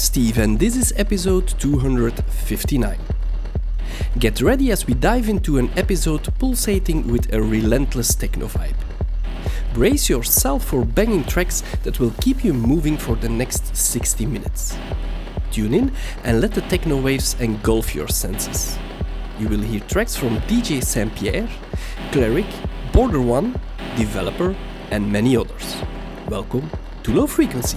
Steve, and this is episode 259. Get ready as we dive into an episode pulsating with a relentless techno vibe. Brace yourself for banging tracks that will keep you moving for the next 60 minutes. Tune in and let the techno waves engulf your senses. You will hear tracks from DJ Saint Pierre, Cleric, Border One, Developer, and many others. Welcome to Low Frequency.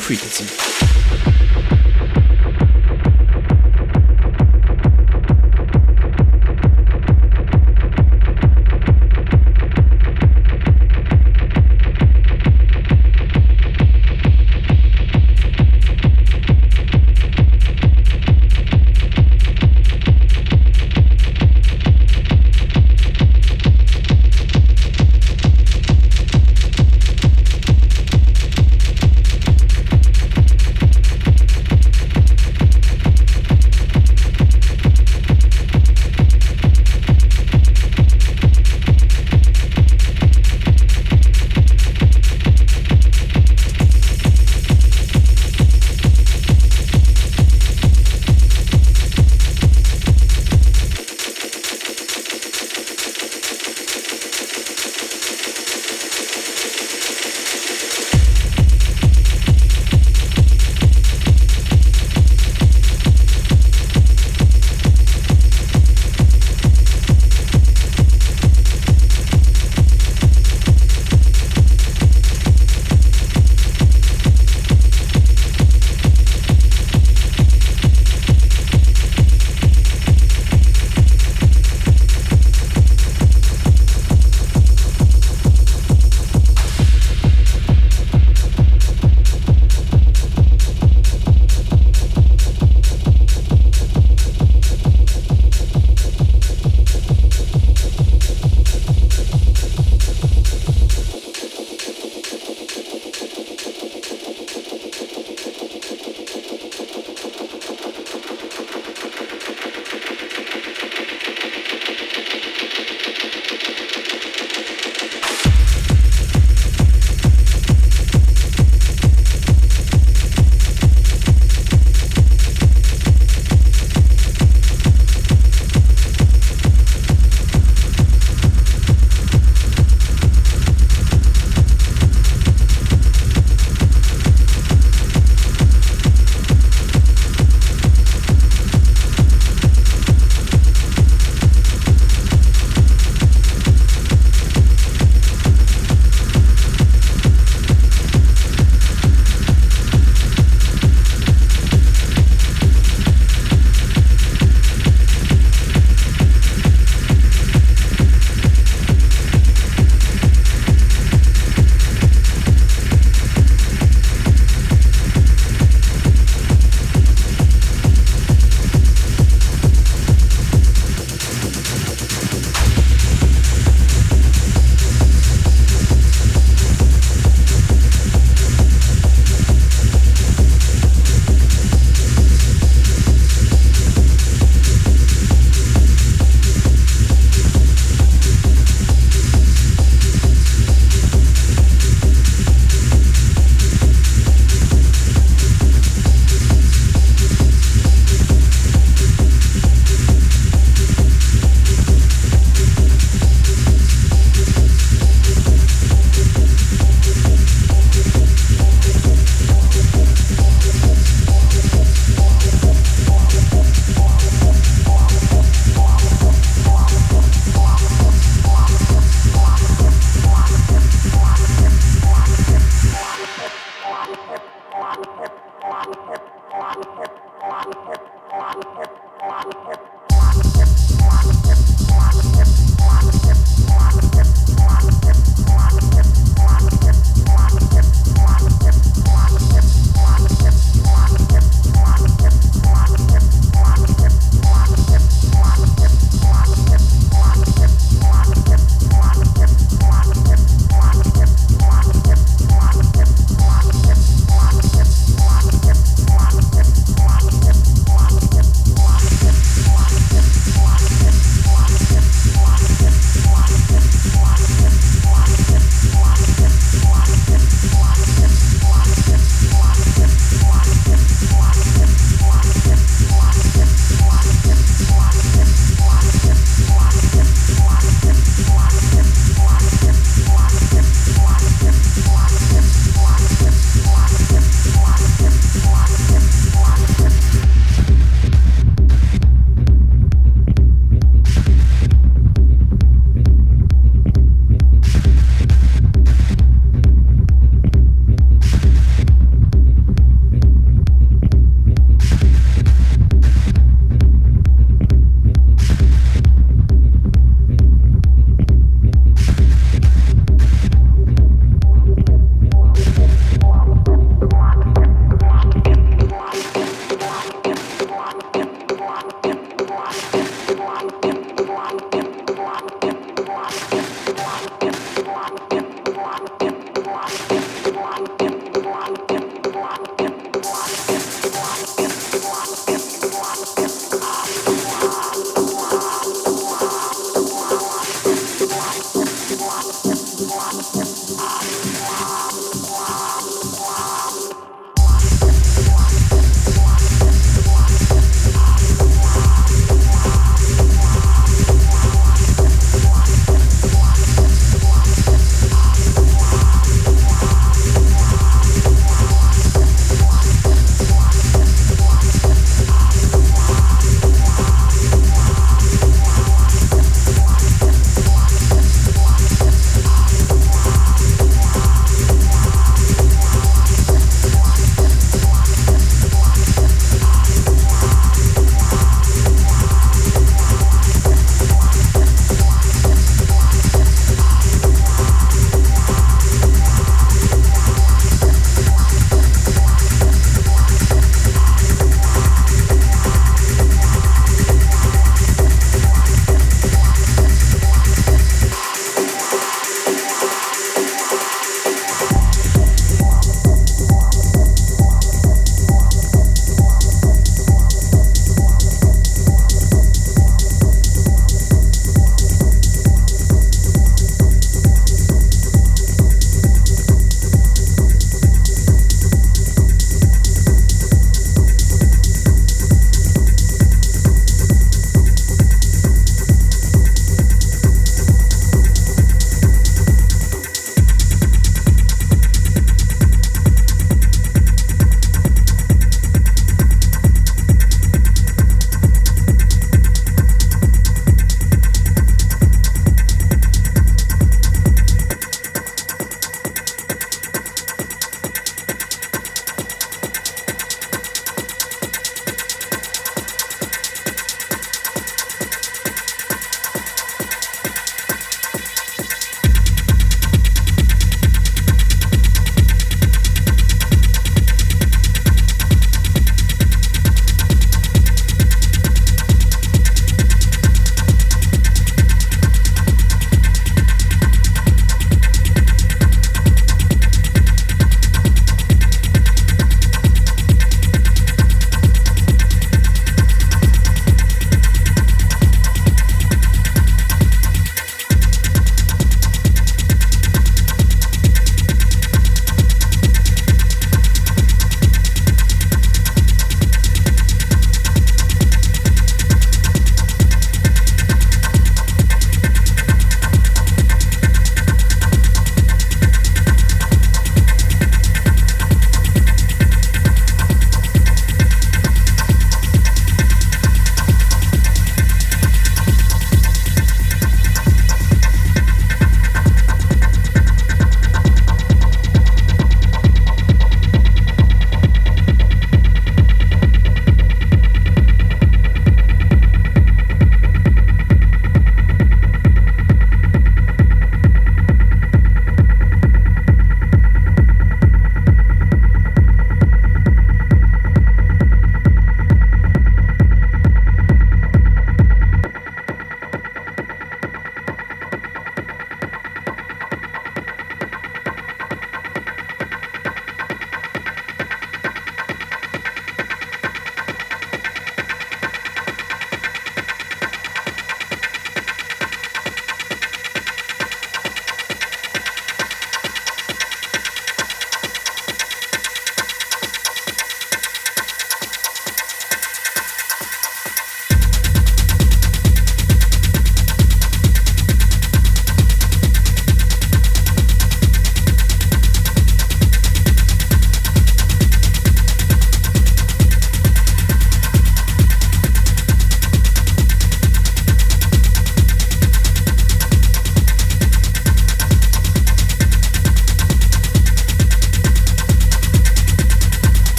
Frequency.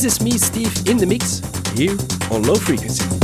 This is me, Steve, in the mix here on Low Frequency.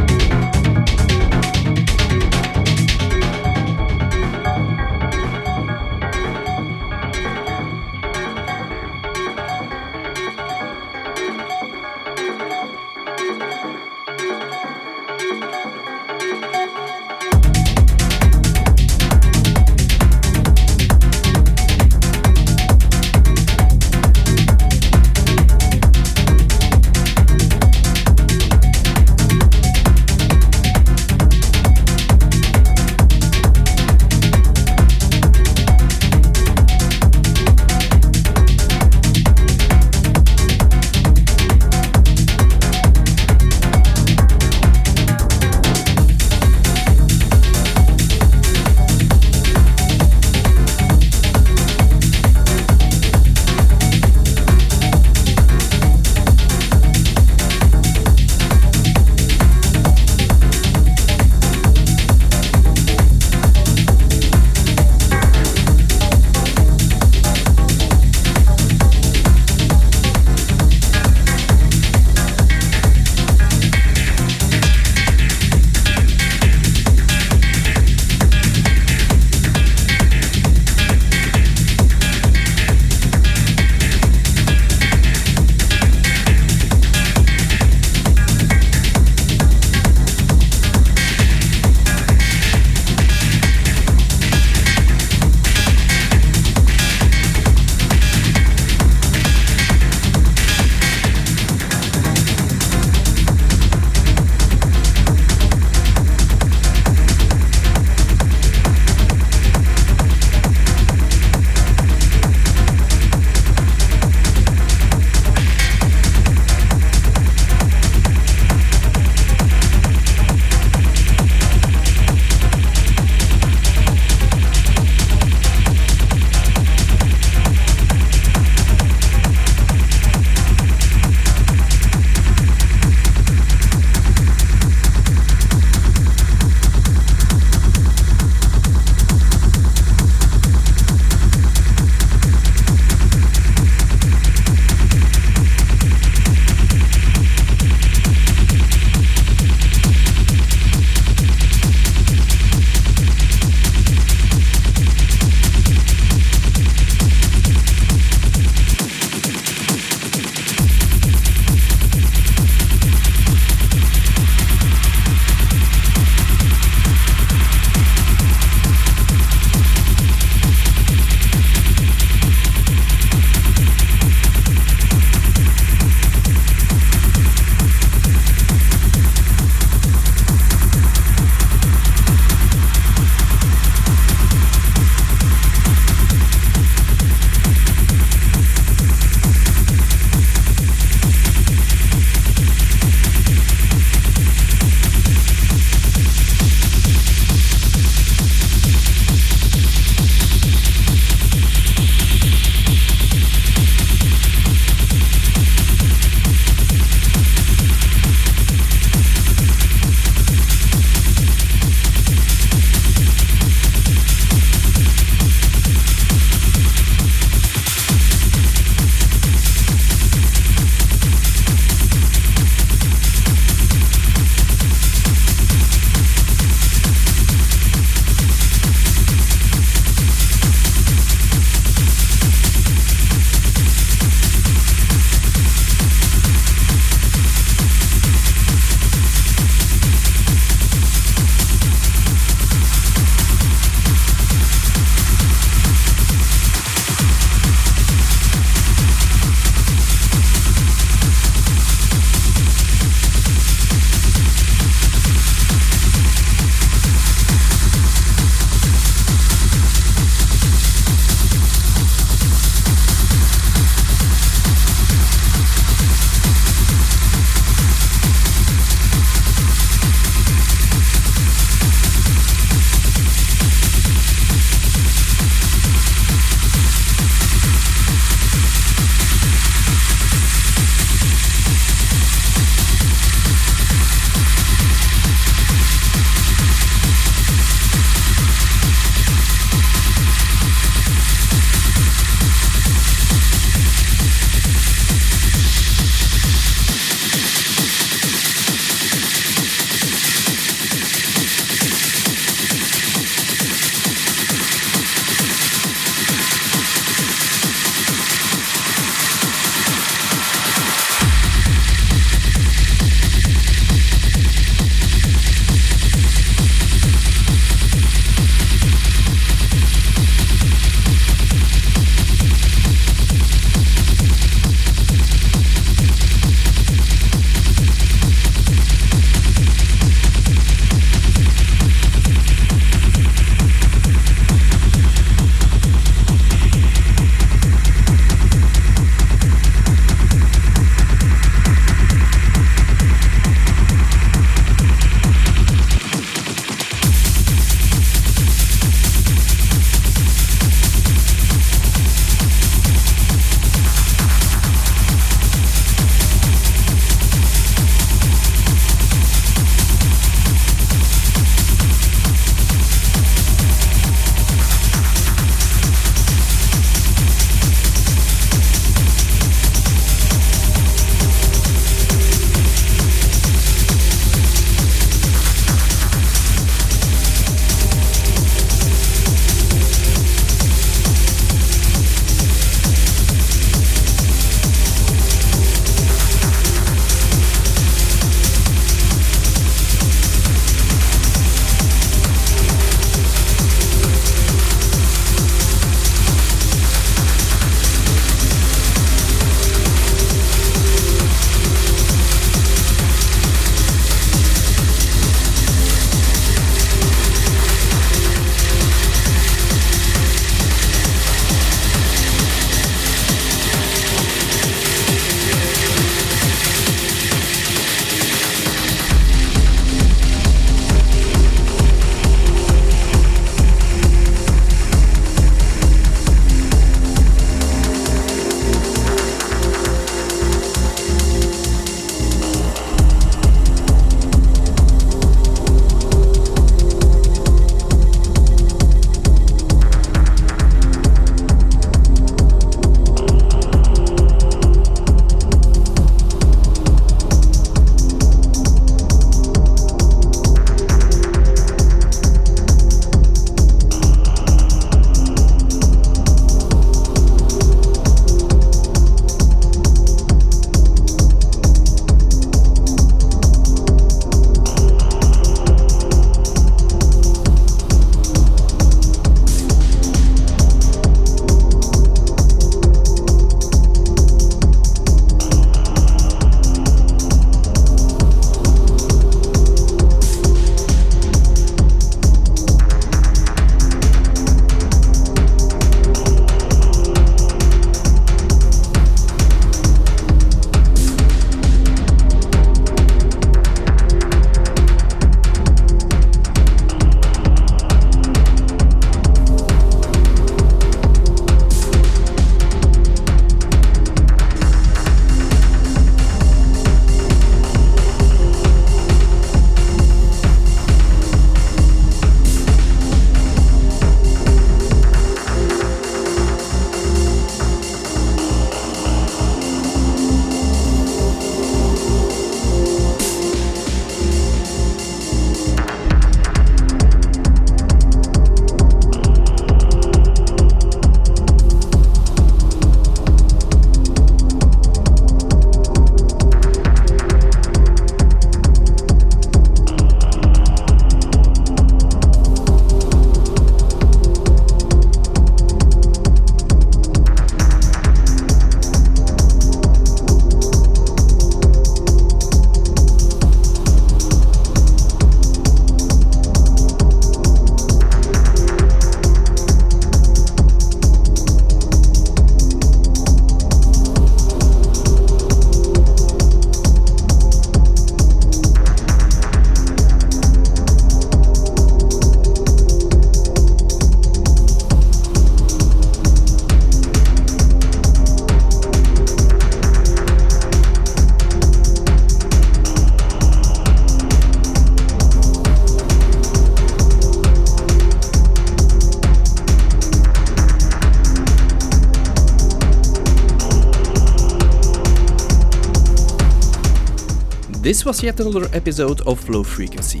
This was yet another episode of Low Frequency.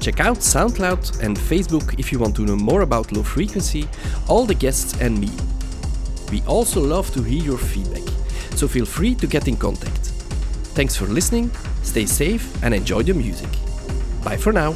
Check out SoundCloud and Facebook if you want to know more about low frequency, all the guests, and me. We also love to hear your feedback, so feel free to get in contact. Thanks for listening, stay safe, and enjoy the music. Bye for now.